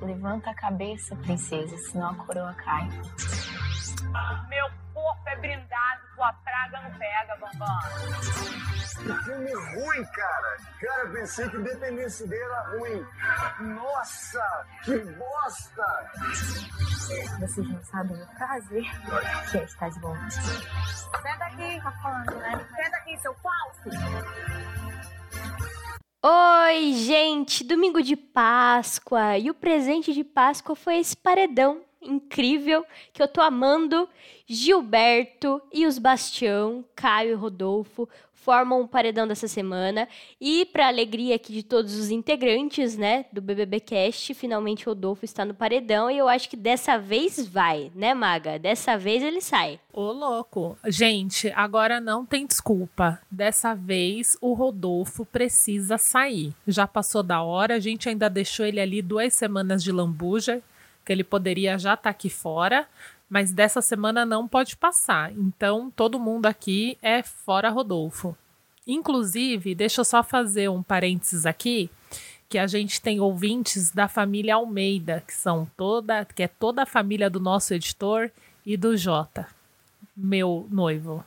Levanta a cabeça, princesa, senão a coroa cai. Meu corpo é brindado, tua praga não pega, Bambam. Que filme ruim, cara. Cara, pensei que Independência Day era ruim. Nossa, que bosta. Vocês não sabem o prazer que é estar de volta. Senta aqui, tá falando, né? Senta aqui, seu falso. Oi, gente! Domingo de Páscoa e o presente de Páscoa foi esse paredão incrível que eu tô amando. Gilberto e os Bastião, Caio e Rodolfo formam o paredão dessa semana. E para alegria aqui de todos os integrantes, né, do BBB Cast, finalmente Rodolfo está no paredão e eu acho que dessa vez vai, né, Maga? Dessa vez ele sai. Ô, louco. Gente, agora não tem desculpa. Dessa vez o Rodolfo precisa sair. Já passou da hora, a gente ainda deixou ele ali duas semanas de lambuja, que ele poderia já estar tá aqui fora, mas dessa semana não pode passar. Então, todo mundo aqui é fora Rodolfo. Inclusive, deixa eu só fazer um parênteses aqui, que a gente tem ouvintes da família Almeida, que são toda, que é toda a família do nosso editor e do Jota, meu noivo.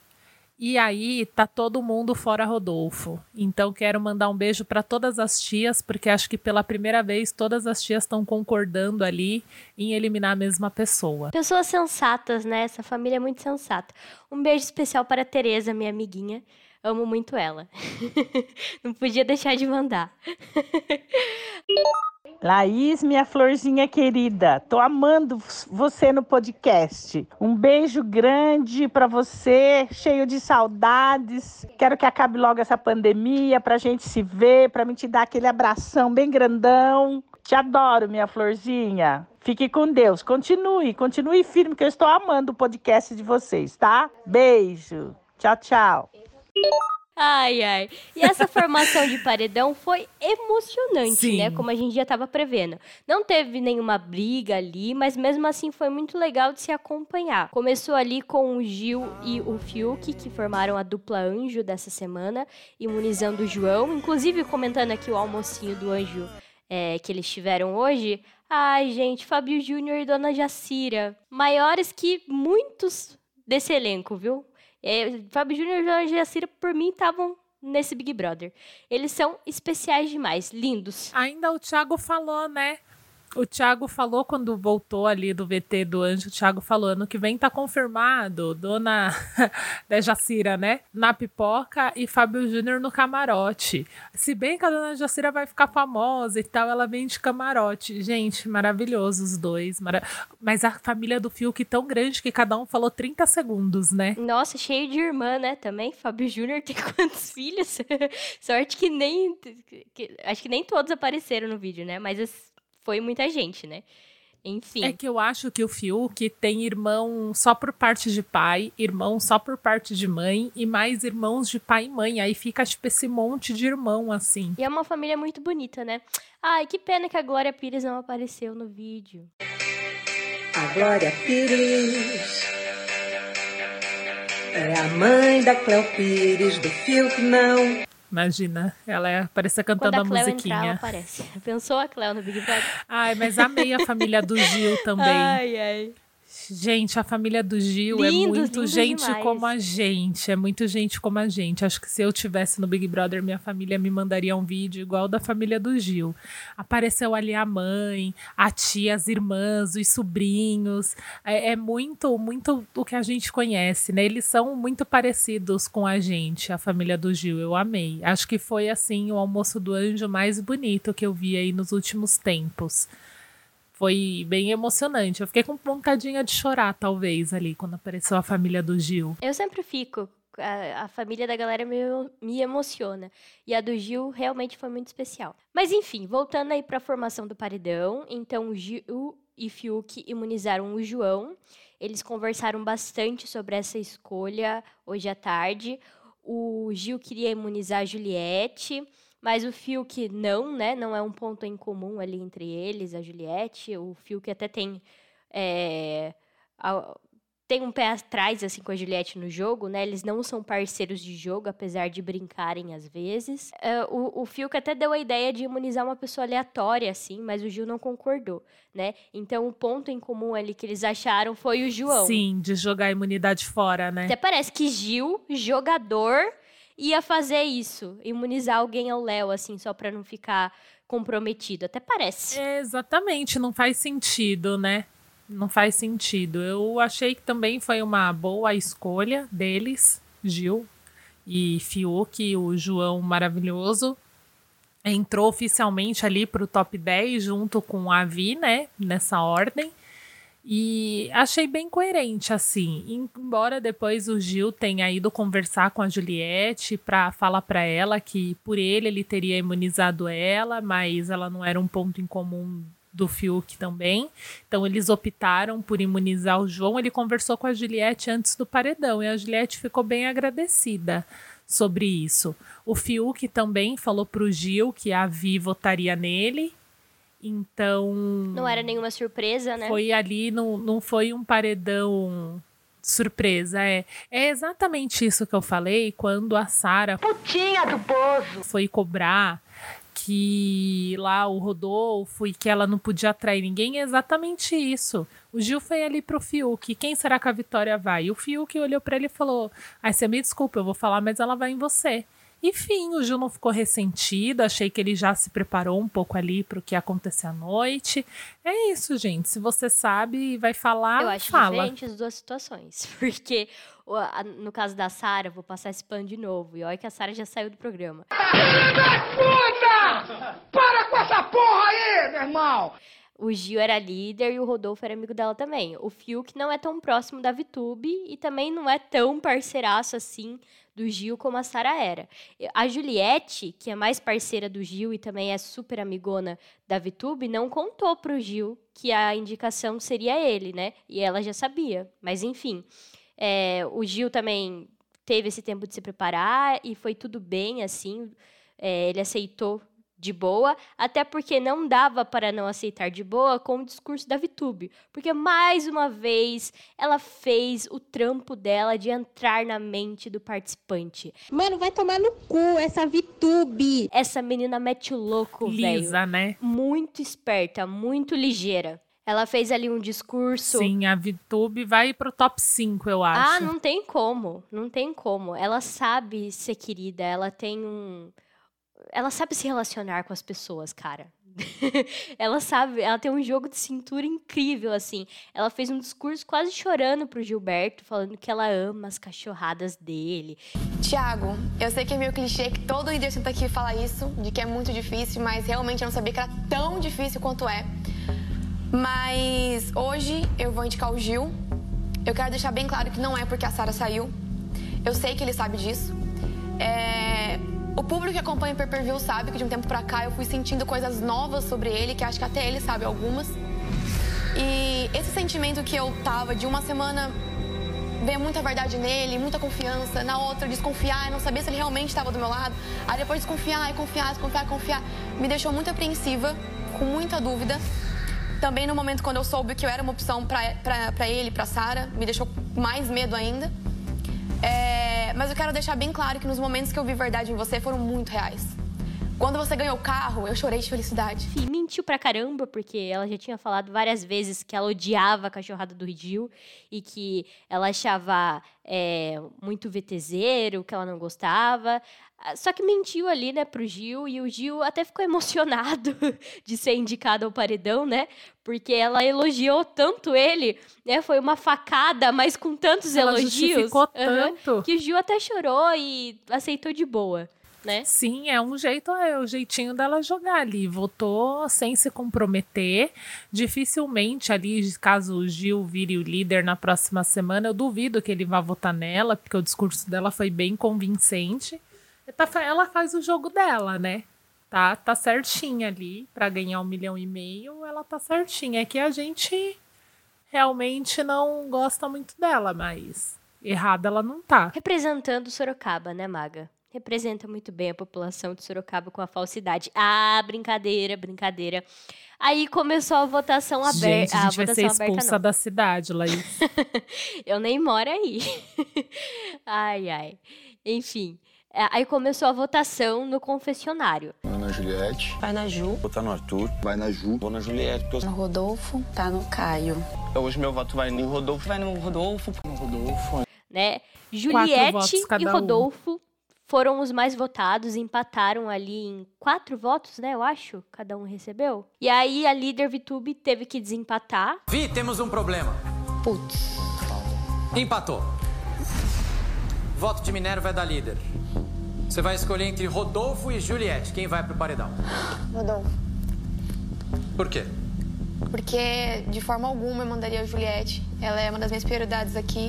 E aí tá todo mundo fora Rodolfo. Então quero mandar um beijo para todas as tias, porque acho que pela primeira vez todas as tias estão concordando ali em eliminar a mesma pessoa. Pessoas sensatas, né? Essa família é muito sensata. Um beijo especial para Tereza, minha amiguinha. Amo muito ela. Não podia deixar de mandar. Laís, minha florzinha querida, tô amando você no podcast. Um beijo grande para você, cheio de saudades. Quero que acabe logo essa pandemia pra gente se ver, pra mim te dar aquele abração bem grandão. Te adoro, minha florzinha. Fique com Deus. Continue, continue firme que eu estou amando o podcast de vocês, tá? Beijo. Tchau, tchau. Ai, ai. E essa formação de paredão foi emocionante, Sim. né? Como a gente já estava prevendo. Não teve nenhuma briga ali, mas mesmo assim foi muito legal de se acompanhar. Começou ali com o Gil e o Fiuk, que formaram a dupla anjo dessa semana, imunizando o João. Inclusive, comentando aqui o almocinho do anjo é, que eles tiveram hoje. Ai, gente, Fábio Júnior e Dona Jacira. Maiores que muitos desse elenco, viu? É, Fábio Júnior e Jorge Jacira, por mim, estavam nesse Big Brother. Eles são especiais demais, lindos. Ainda o Thiago falou, né? O Thiago falou quando voltou ali do VT do Anjo, o Thiago falou, ano que vem tá confirmado, dona da Jacira, né? Na pipoca e Fábio Júnior no camarote. Se bem que a dona Jacira vai ficar famosa e tal, ela vem de camarote. Gente, maravilhoso os dois. Mara... Mas a família do Fiuk tão grande que cada um falou 30 segundos, né? Nossa, cheio de irmã, né? Também. Fábio Júnior tem quantos filhos? Sorte que nem. Acho que nem todos apareceram no vídeo, né? Mas foi muita gente, né? Enfim. É que eu acho que o Fiuk tem irmão só por parte de pai, irmão só por parte de mãe e mais irmãos de pai e mãe. Aí fica tipo esse monte de irmão assim. E é uma família muito bonita, né? Ai, que pena que a Glória Pires não apareceu no vídeo. A Glória Pires é a mãe da Cléo Pires, do Fiuk não. Imagina, ela é, parece cantando Quando a, a, Cleo musiquinha. Entrar, ela aparece. Pensou a Cleo no Big Brother? Ai, mas amei a família do Gil também. Ai, ai. Gente, a família do Gil é Lindos, muito lindos gente demais. como a gente. É muito gente como a gente. Acho que se eu tivesse no Big Brother, minha família me mandaria um vídeo igual da família do Gil. Apareceu ali a mãe, a tia, as irmãs, os sobrinhos. É, é muito, muito o que a gente conhece, né? Eles são muito parecidos com a gente, a família do Gil. Eu amei. Acho que foi, assim, o almoço do anjo mais bonito que eu vi aí nos últimos tempos foi bem emocionante. Eu fiquei com vontadinha de chorar, talvez, ali, quando apareceu a família do Gil. Eu sempre fico. A, a família da galera me, me emociona. E a do Gil realmente foi muito especial. Mas enfim, voltando aí pra formação do paredão. Então, o Gil e Fiuk imunizaram o João. Eles conversaram bastante sobre essa escolha hoje à tarde. O Gil queria imunizar a Juliette. Mas o Fiuk não, né? Não é um ponto em comum ali entre eles, a Juliette. O Fiuk até tem é, a- tem um pé atrás, assim, com a Juliette no jogo, né? Eles não são parceiros de jogo, apesar de brincarem às vezes. Uh, o, o Fiuk até deu a ideia de imunizar uma pessoa aleatória, assim, mas o Gil não concordou, né? Então, o ponto em comum ali que eles acharam foi o João. Sim, de jogar a imunidade fora, né? Até parece que Gil, jogador, ia fazer isso, imunizar alguém ao Léo, assim, só pra não ficar comprometido. Até parece. É, exatamente, não faz sentido, né? Não faz sentido. Eu achei que também foi uma boa escolha deles, Gil e Fiuk, o João maravilhoso. Entrou oficialmente ali para o top 10 junto com a Vi, né? Nessa ordem. E achei bem coerente, assim. Embora depois o Gil tenha ido conversar com a Juliette para falar para ela que por ele ele teria imunizado ela, mas ela não era um ponto em comum do Fiuk também. Então eles optaram por imunizar o João. Ele conversou com a Juliette antes do paredão e a Juliette ficou bem agradecida sobre isso. O Fiuk também falou pro Gil que a Vi votaria nele. Então. Não era nenhuma surpresa, né? Foi ali, não, não foi um paredão surpresa. É, é exatamente isso que eu falei quando a Sara. Putinha do poço! Foi cobrar que lá o Rodolfo e que ela não podia atrair ninguém, é exatamente isso. O Gil foi ali pro Fiuk, quem será que a Vitória vai? E o Fiuk olhou para ele e falou: Ai, você me desculpa, eu vou falar, mas ela vai em você. Enfim, o Gil não ficou ressentido, achei que ele já se preparou um pouco ali para o que ia acontecer à noite. É isso, gente. Se você sabe e vai falar, Eu acho fala. diferente as duas situações. Porque no caso da Sara, vou passar esse pano de novo. E olha que a Sara já saiu do programa. Filha da puta! Para com essa porra aí, meu irmão! O Gil era líder e o Rodolfo era amigo dela também. O Fiuk não é tão próximo da Vitube e também não é tão parceiraço assim do Gil como a Sara era. A Juliette, que é mais parceira do Gil e também é super amigona da Vitube, não contou pro Gil que a indicação seria ele, né? E ela já sabia. Mas enfim, é, o Gil também teve esse tempo de se preparar e foi tudo bem, assim. É, ele aceitou de boa, até porque não dava para não aceitar de boa com o discurso da Vitube, porque mais uma vez ela fez o trampo dela de entrar na mente do participante. Mano, vai tomar no cu essa Vitube. Essa menina mete o louco, velho. Lisa, né? Muito esperta, muito ligeira. Ela fez ali um discurso. Sim, a VTube vai pro top 5, eu acho. Ah, não tem como. Não tem como. Ela sabe ser querida, ela tem um ela sabe se relacionar com as pessoas, cara. ela sabe, ela tem um jogo de cintura incrível, assim. Ela fez um discurso quase chorando pro Gilberto, falando que ela ama as cachorradas dele. Tiago, eu sei que é meio clichê que todo líder senta aqui fala isso, de que é muito difícil, mas realmente eu não sabia que era tão difícil quanto é. Mas hoje eu vou indicar o Gil. Eu quero deixar bem claro que não é porque a Sara saiu. Eu sei que ele sabe disso. É... O público que acompanha o Pay-Per-View sabe que de um tempo pra cá eu fui sentindo coisas novas sobre ele, que acho que até ele sabe algumas. E esse sentimento que eu tava de uma semana ver muita verdade nele, muita confiança, na outra desconfiar não saber se ele realmente estava do meu lado. Aí depois desconfiar e confiar, desconfiar, confiar, me deixou muito apreensiva, com muita dúvida. Também no momento quando eu soube que eu era uma opção para ele, para Sara, me deixou mais medo ainda. É, mas eu quero deixar bem claro que nos momentos que eu vi verdade em você foram muito reais. Quando você ganhou o carro, eu chorei de felicidade. E mentiu pra caramba, porque ela já tinha falado várias vezes que ela odiava a cachorrada do Gil e que ela achava é, muito VTZero, que ela não gostava. Ah, só que mentiu ali, né, pro Gil, e o Gil até ficou emocionado de ser indicado ao paredão, né? Porque ela elogiou tanto ele, né? Foi uma facada, mas com tantos ela elogios. Uhum, tanto. Que o Gil até chorou e aceitou de boa. Né? Sim, é um jeito, é o jeitinho dela jogar ali. Votou sem se comprometer. Dificilmente ali, caso o Gil vire o líder na próxima semana, eu duvido que ele vá votar nela, porque o discurso dela foi bem convincente. Ela faz o jogo dela, né? Tá, tá certinha ali para ganhar um milhão e meio. Ela tá certinha. É que a gente realmente não gosta muito dela, mas errada ela não tá. Representando Sorocaba, né, Maga? Representa muito bem a população de Sorocaba com a falsidade. Ah, brincadeira, brincadeira. Aí começou a votação Gente, aberta. a A gente vai ser votação aberta expulsa não. da cidade, Laís. Eu nem moro aí. ai, ai. Enfim. é, Aí começou a votação no confessionário. Vai na Juliette. Vai na Ju. Vou tá no Arthur. Vai na Ju. Vou na Juliette. porque No Rodolfo. Tá no Caio. eu- Hoje meu voto vai no Rodolfo. Vai no Rodolfo. No Rodolfo. né? Juliette e cada um. Foram os mais votados, empataram ali em quatro votos, né? Eu acho, cada um recebeu. E aí a líder Vitube teve que desempatar. Vi, temos um problema. Putz. Empatou. Voto de Minerva é da líder. Você vai escolher entre Rodolfo e Juliette. Quem vai pro paredão? Rodolfo. Por quê? Porque de forma alguma eu mandaria a Juliette. Ela é uma das minhas prioridades aqui.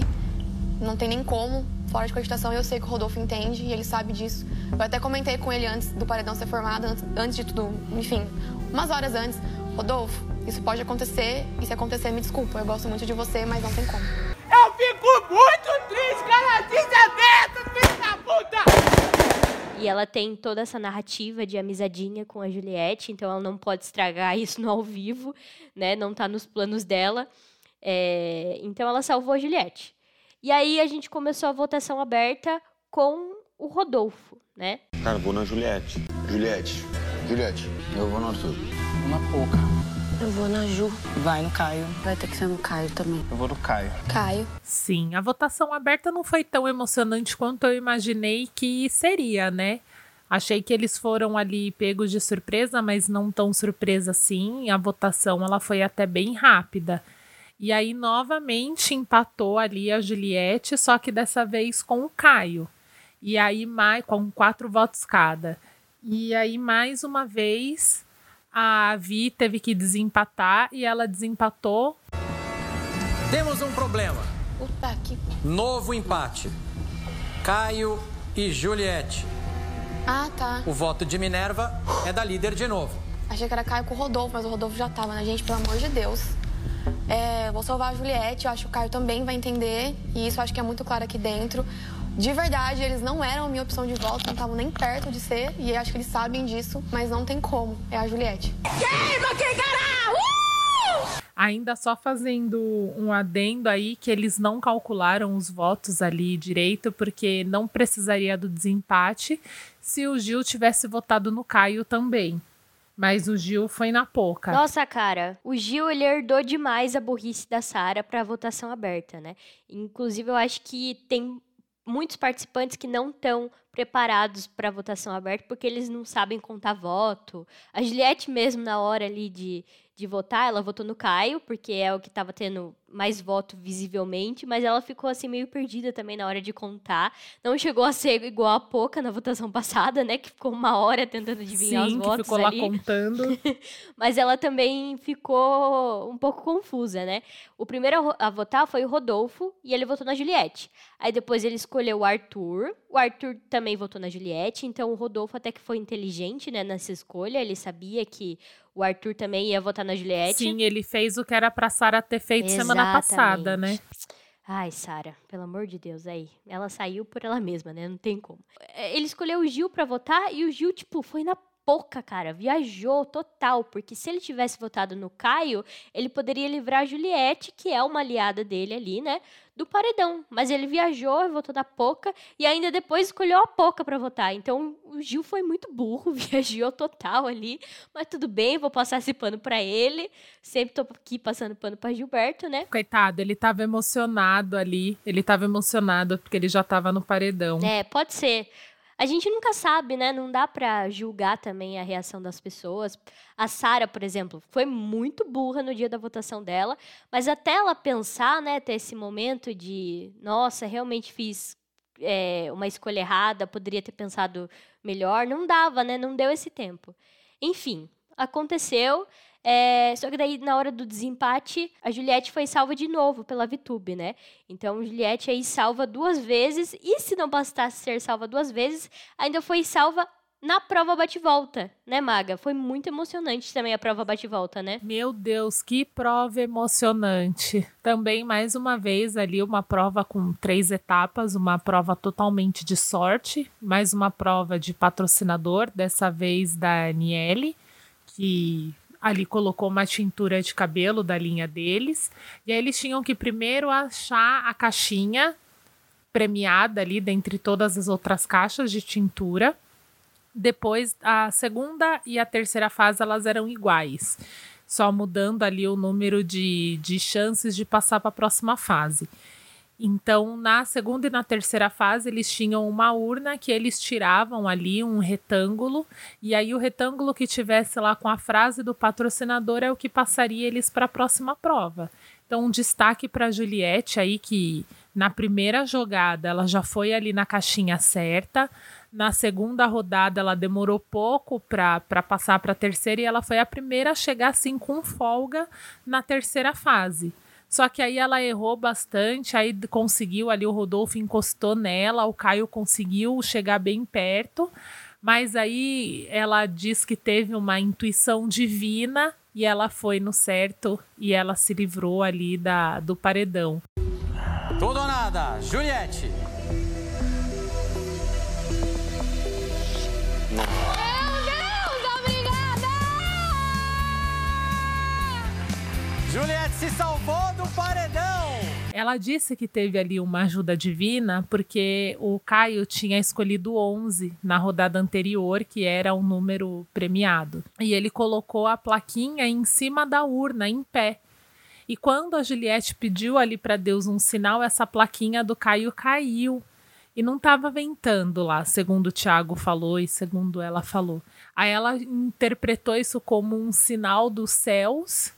Não tem nem como. Fora de cogitação, eu sei que o Rodolfo entende e ele sabe disso. Eu até comentei com ele antes do paredão ser formado, antes, antes de tudo, enfim, umas horas antes. Rodolfo, isso pode acontecer e se acontecer, me desculpa. Eu gosto muito de você, mas não tem como. Eu fico muito triste, cara. Desaberto, filho da puta! E ela tem toda essa narrativa de amizadinha com a Juliette, então ela não pode estragar isso no ao vivo, né? Não tá nos planos dela. É, Então ela salvou a Juliette. E aí a gente começou a votação aberta com o Rodolfo, né? Cara, vou na Juliette. Juliette. Juliette. Eu vou no Arthur. Uma pouca. Eu vou na Ju. Vai no Caio. Vai ter que ser no Caio também. Eu vou no Caio. Caio. Sim, a votação aberta não foi tão emocionante quanto eu imaginei que seria, né? Achei que eles foram ali pegos de surpresa, mas não tão surpresa assim. A votação ela foi até bem rápida. E aí novamente empatou ali a Juliette, só que dessa vez com o Caio. E aí mais com quatro votos cada. E aí mais uma vez a Vi teve que desempatar e ela desempatou Temos um problema. Puta que. Novo empate. Caio e Juliette. Ah, tá. O voto de Minerva é da líder de novo. Achei que era Caio com o Rodolfo, mas o Rodolfo já tava, né? Gente, pelo amor de Deus. É, vou salvar a Juliette, eu acho que o Caio também vai entender, e isso eu acho que é muito claro aqui dentro. De verdade, eles não eram a minha opção de voto, não estavam nem perto de ser, e acho que eles sabem disso, mas não tem como. É a Juliette. Queima quem caralho! Uh! Ainda só fazendo um adendo aí que eles não calcularam os votos ali direito, porque não precisaria do desempate se o Gil tivesse votado no Caio também. Mas o Gil foi na pouca. Nossa, cara, o Gil ele herdou demais a burrice da Sara para votação aberta, né? Inclusive, eu acho que tem muitos participantes que não estão preparados para votação aberta porque eles não sabem contar voto. A Juliette mesmo na hora ali de, de votar, ela votou no Caio, porque é o que estava tendo mais voto visivelmente, mas ela ficou assim meio perdida também na hora de contar. Não chegou a ser igual a Poca na votação passada, né, que ficou uma hora tentando adivinhar Sim, os votos ficou lá ali. contando. Mas ela também ficou um pouco confusa, né? O primeiro a ro- a votar foi o Rodolfo e ele votou na Juliette. Aí depois ele escolheu o Arthur. O Arthur também votou na Juliette, então o Rodolfo até que foi inteligente, né, nessa escolha. Ele sabia que o Arthur também ia votar na Juliette. Sim, ele fez o que era pra Sara ter feito semana passada, né? Exatamente. Ai, Sara, pelo amor de Deus, aí. Ela saiu por ela mesma, né? Não tem como. É, Ele escolheu o Gil pra votar e o Gil, tipo, foi na pouca, cara. Viajou total. Porque se ele tivesse votado no Caio, ele poderia livrar a Juliette, que é uma aliada dele ali, né? Do paredão. Mas ele viajou e votou na Poca e ainda depois escolheu a Poca pra votar. Então o Gil foi muito burro, viajou total ali. Mas tudo bem, vou passar esse pano pra ele. Sempre tô aqui passando pano pra Gilberto, né? Coitado, ele tava emocionado ali. Ele tava emocionado porque ele já tava no paredão. É, pode ser. A gente nunca sabe, né? Não dá pra julgar também a reação das pessoas. A Sara, por exemplo, foi muito burra no dia da votação dela, mas até ela pensar, né, ter esse momento de, nossa, realmente fiz é, uma escolha errada, poderia ter pensado melhor, não dava, né? Não deu esse tempo. Enfim, aconteceu. É, só que daí, na hora do desempate, a Juliette foi salva de novo pela VTube, né? Então, Juliette aí salva duas vezes. E se não bastasse ser salva duas vezes, ainda foi salva na prova bate-volta, né, Maga? Foi muito emocionante também a prova bate-volta, né? Meu Deus, que prova emocionante. Também, mais uma vez, ali uma prova com três etapas, uma prova totalmente de sorte, mais uma prova de patrocinador, dessa vez da Aniele, que ali colocou uma tintura de cabelo da linha deles. E aí eles tinham que primeiro achar a caixinha premiada ali dentre todas as outras caixas de tintura depois, a segunda e a terceira fase elas eram iguais, só mudando ali o número de, de chances de passar para a próxima fase. Então, na segunda e na terceira fase, eles tinham uma urna que eles tiravam ali, um retângulo, e aí o retângulo que tivesse lá com a frase do patrocinador é o que passaria eles para a próxima prova. Então, um destaque para a Juliette aí, que na primeira jogada ela já foi ali na caixinha certa. Na segunda rodada, ela demorou pouco para passar para a terceira e ela foi a primeira a chegar assim com folga na terceira fase. Só que aí ela errou bastante, aí conseguiu ali, o Rodolfo encostou nela, o Caio conseguiu chegar bem perto, mas aí ela diz que teve uma intuição divina e ela foi no certo e ela se livrou ali da, do paredão. Tudo ou nada, Juliette. Meu Deus, obrigada! Juliette se salvou do paredão! Ela disse que teve ali uma ajuda divina porque o Caio tinha escolhido 11 na rodada anterior, que era o número premiado. E ele colocou a plaquinha em cima da urna, em pé. E quando a Juliette pediu ali para Deus um sinal, essa plaquinha do Caio caiu. E não estava ventando lá, segundo o Tiago falou e segundo ela falou. Aí ela interpretou isso como um sinal dos céus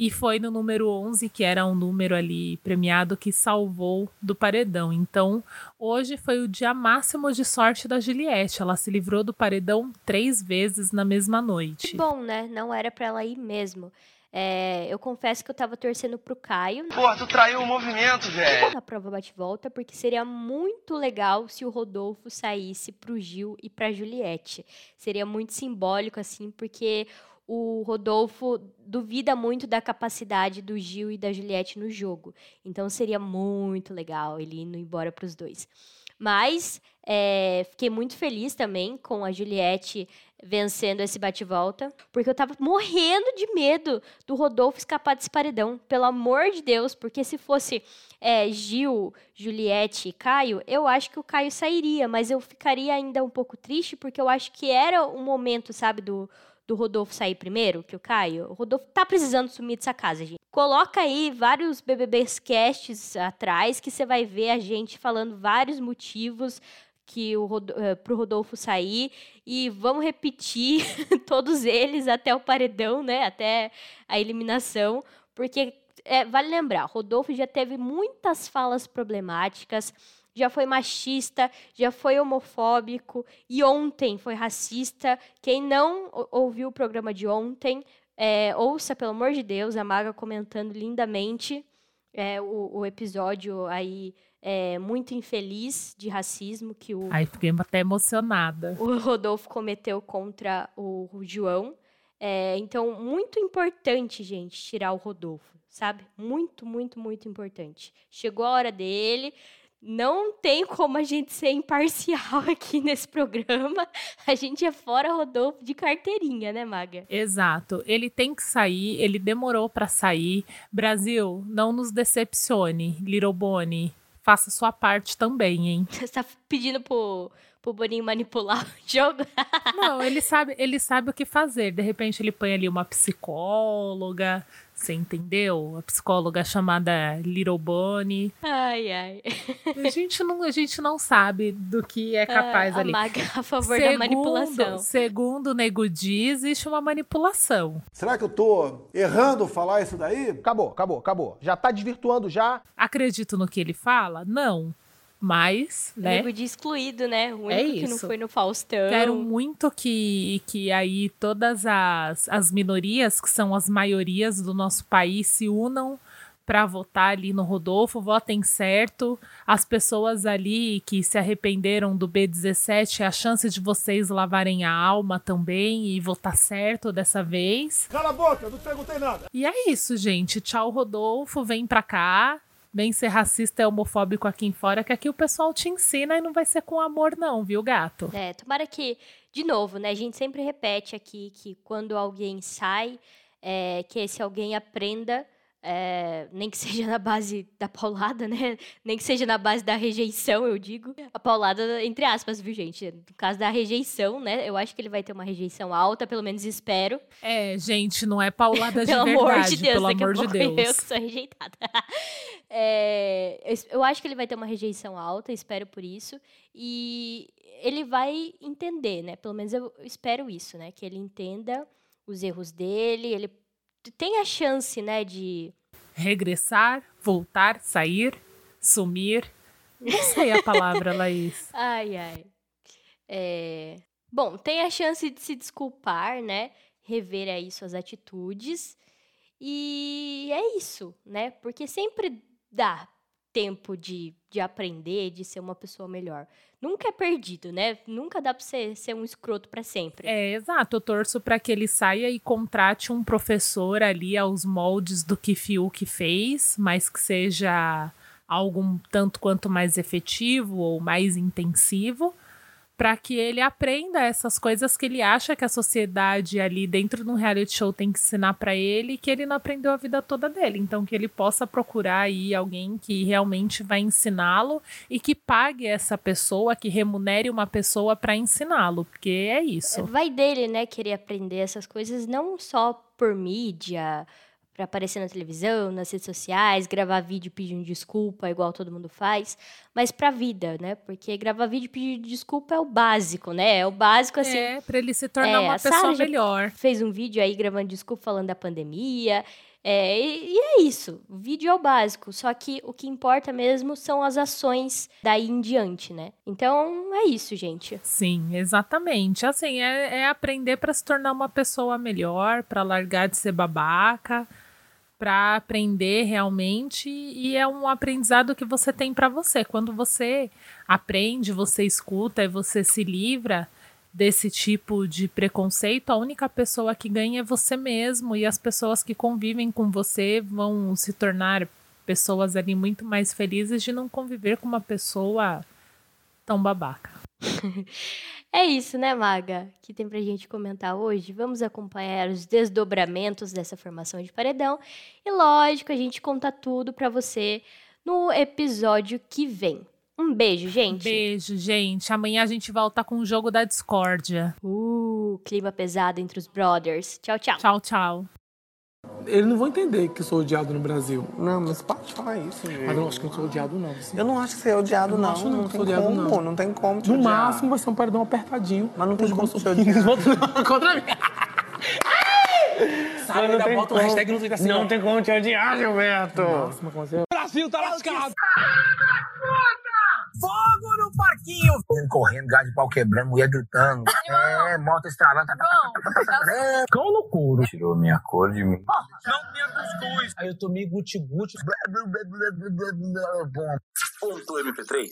e foi no número 11, que era um número ali premiado, que salvou do paredão. Então, hoje foi o dia máximo de sorte da Juliette. Ela se livrou do paredão três vezes na mesma noite. Que bom, né? Não era para ela ir mesmo. É, eu confesso que eu tava torcendo pro Caio. Pô, tu traiu o movimento, velho. Na prova bate-volta, porque seria muito legal se o Rodolfo saísse pro Gil e pra Juliette. Seria muito simbólico, assim, porque o Rodolfo duvida muito da capacidade do Gil e da Juliette no jogo. Então seria muito legal ele indo embora pros dois. Mas é, fiquei muito feliz também com a Juliette vencendo esse bate-volta, porque eu tava morrendo de medo do Rodolfo escapar desse paredão, pelo amor de Deus, porque se fosse é, Gil, Juliette e Caio, eu acho que o Caio sairia, mas eu ficaria ainda um pouco triste, porque eu acho que era o momento, sabe, do, do Rodolfo sair primeiro, que o Caio. O Rodolfo tá precisando sumir dessa casa, gente. Coloca aí vários BBBs casts atrás, que você vai ver a gente falando vários motivos que o Rod uh, pro Rodolfo sair e vamos repetir todos eles até o paredão, né? Até a eliminação, porque é, vale lembrar, Rodolfo já teve muitas falas problemáticas, já foi machista, já foi homofóbico e ontem foi racista. Quem não ouviu o programa de ontem, é, ouça, pelo amor de Deus, a Maga comentando lindamente é, o, o episódio aí é, muito infeliz de racismo que o. Aí fiquei até emocionada. O Rodolfo cometeu contra o, o João. É, então, muito importante, gente, tirar o Rodolfo, sabe? Muito, muito, muito importante. Chegou a hora dele. Não tem como a gente ser imparcial aqui nesse programa. A gente é fora Rodolfo de carteirinha, né, Maga? Exato. Ele tem que sair, ele demorou para sair. Brasil, não nos decepcione. Little Bonnie, faça sua parte também, hein? Você tá pedindo pro, pro Boninho manipular o jogo? Não, ele sabe, ele sabe o que fazer. De repente ele põe ali uma psicóloga, você entendeu? A psicóloga chamada Little Bonnie. Ai, ai. A gente não, a gente não sabe do que é capaz a ali. Maga a favor segundo, da manipulação. Segundo o Nego Di, existe uma manipulação. Será que eu tô errando falar isso daí? Acabou, acabou, acabou. Já tá desvirtuando já. Acredito no que ele fala? Não. Mas, né? Nego de excluído, né? O único é que não foi no Faustão. Quero muito que, que aí todas as, as minorias, que são as maiorias do nosso país, se unam para votar ali no Rodolfo, votem certo. As pessoas ali que se arrependeram do B17, a chance de vocês lavarem a alma também e votar certo dessa vez. Cala a boca, não perguntei nada. E é isso, gente. Tchau, Rodolfo. Vem pra cá. Vem ser racista e homofóbico aqui em fora, que aqui o pessoal te ensina e não vai ser com amor, não, viu, gato? É, tomara que, de novo, né? A gente sempre repete aqui que quando alguém sai, é, que esse alguém aprenda é, nem que seja na base da paulada, né? Nem que seja na base da rejeição, eu digo. A paulada, entre aspas, viu, gente? No caso da rejeição, né? Eu acho que ele vai ter uma rejeição alta, pelo menos espero. É, gente, não é paulada de pelo verdade, amor de Deus, pelo amor de Deus. Eu que sou rejeitada. É, eu acho que ele vai ter uma rejeição alta, espero por isso. E ele vai entender, né? Pelo menos eu espero isso, né? Que ele entenda os erros dele, ele tem a chance, né, de Regressar, voltar, sair, sumir. Não sei a palavra, Laís. Ai, ai. É, Bom, tem a chance de se desculpar, né? Rever aí suas atitudes. E é isso, né? Porque sempre dá tempo de, de aprender, de ser uma pessoa melhor. Nunca é perdido, né? Nunca dá pra você ser um escroto pra sempre. É, exato. Eu torço para que ele saia e contrate um professor ali aos moldes do que Fiuk fez, mas que seja algo tanto quanto mais efetivo ou mais intensivo, para que ele aprenda essas coisas que ele acha que a sociedade ali dentro de um reality show tem que ensinar para ele que ele não aprendeu a vida toda dele. Então que ele possa procurar aí alguém que realmente vai ensiná-lo e que pague essa pessoa, que remunere uma pessoa para ensiná-lo, porque é isso. Vai dele, né, querer aprender essas coisas não só por mídia, pra aparecer na televisão, nas redes sociais, gravar vídeo pedindo desculpa, igual todo mundo faz, mas pra vida, né? Porque gravar vídeo pedindo desculpa é o básico, né? É o básico assim. É, pra ele se tornar É, uma a pessoa melhor. Fez um vídeo aí gravando desculpa falando da pandemia. É, e, e é isso. O vídeo é o básico. Só que o que importa mesmo são as ações daí em diante, né? Então é isso, gente. Sim, exatamente. Assim, é, é aprender para se tornar uma pessoa melhor, para largar de ser babaca, para aprender realmente e é um aprendizado que você tem para você. Quando você aprende, você escuta e você se livra desse tipo de preconceito, a única pessoa que ganha é você mesmo e as pessoas que convivem com você vão se tornar pessoas ali muito mais felizes de não conviver com uma pessoa tão babaca. É isso, né, Maga? Que tem pra gente comentar hoje. Vamos acompanhar os desdobramentos dessa formação de paredão. E lógico, a gente conta tudo pra você no episódio que vem. Um beijo, gente. Beijo, gente. Amanhã a gente volta com o jogo da discórdia. Uh, clima pesado entre os brothers. Tchau, tchau. Tchau, tchau. Eles não vão entender que eu sou odiado no Brasil. Não, mas para de falar isso, gente. Mas eu acho que eu não sou odiado, não. assim. Eu não acho que você é odiado, Eu não. acho que eu não, não tem sou odiado, como, não. não tem como te No odiar. máximo vai ser um paredão apertadinho. Mas não tem como te odiar. Contra mim. Sai, não ainda tem bota um como- hashtag no Twitter assim, Não ó. tem como te odiar, Gilberto. Nossa, mas como assim? Brasil tá lascado. Parquinho! Correndo, gás de pau quebrando, mulher gritando. É, moto estralando. tá, tá, tá, tá, tá, tá. Cão no couro. Tirou minha cor de mim. Não tinha cuscuz. Aí eu tomei guti-guti. Ponto MP3,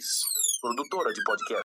produtora de podcast.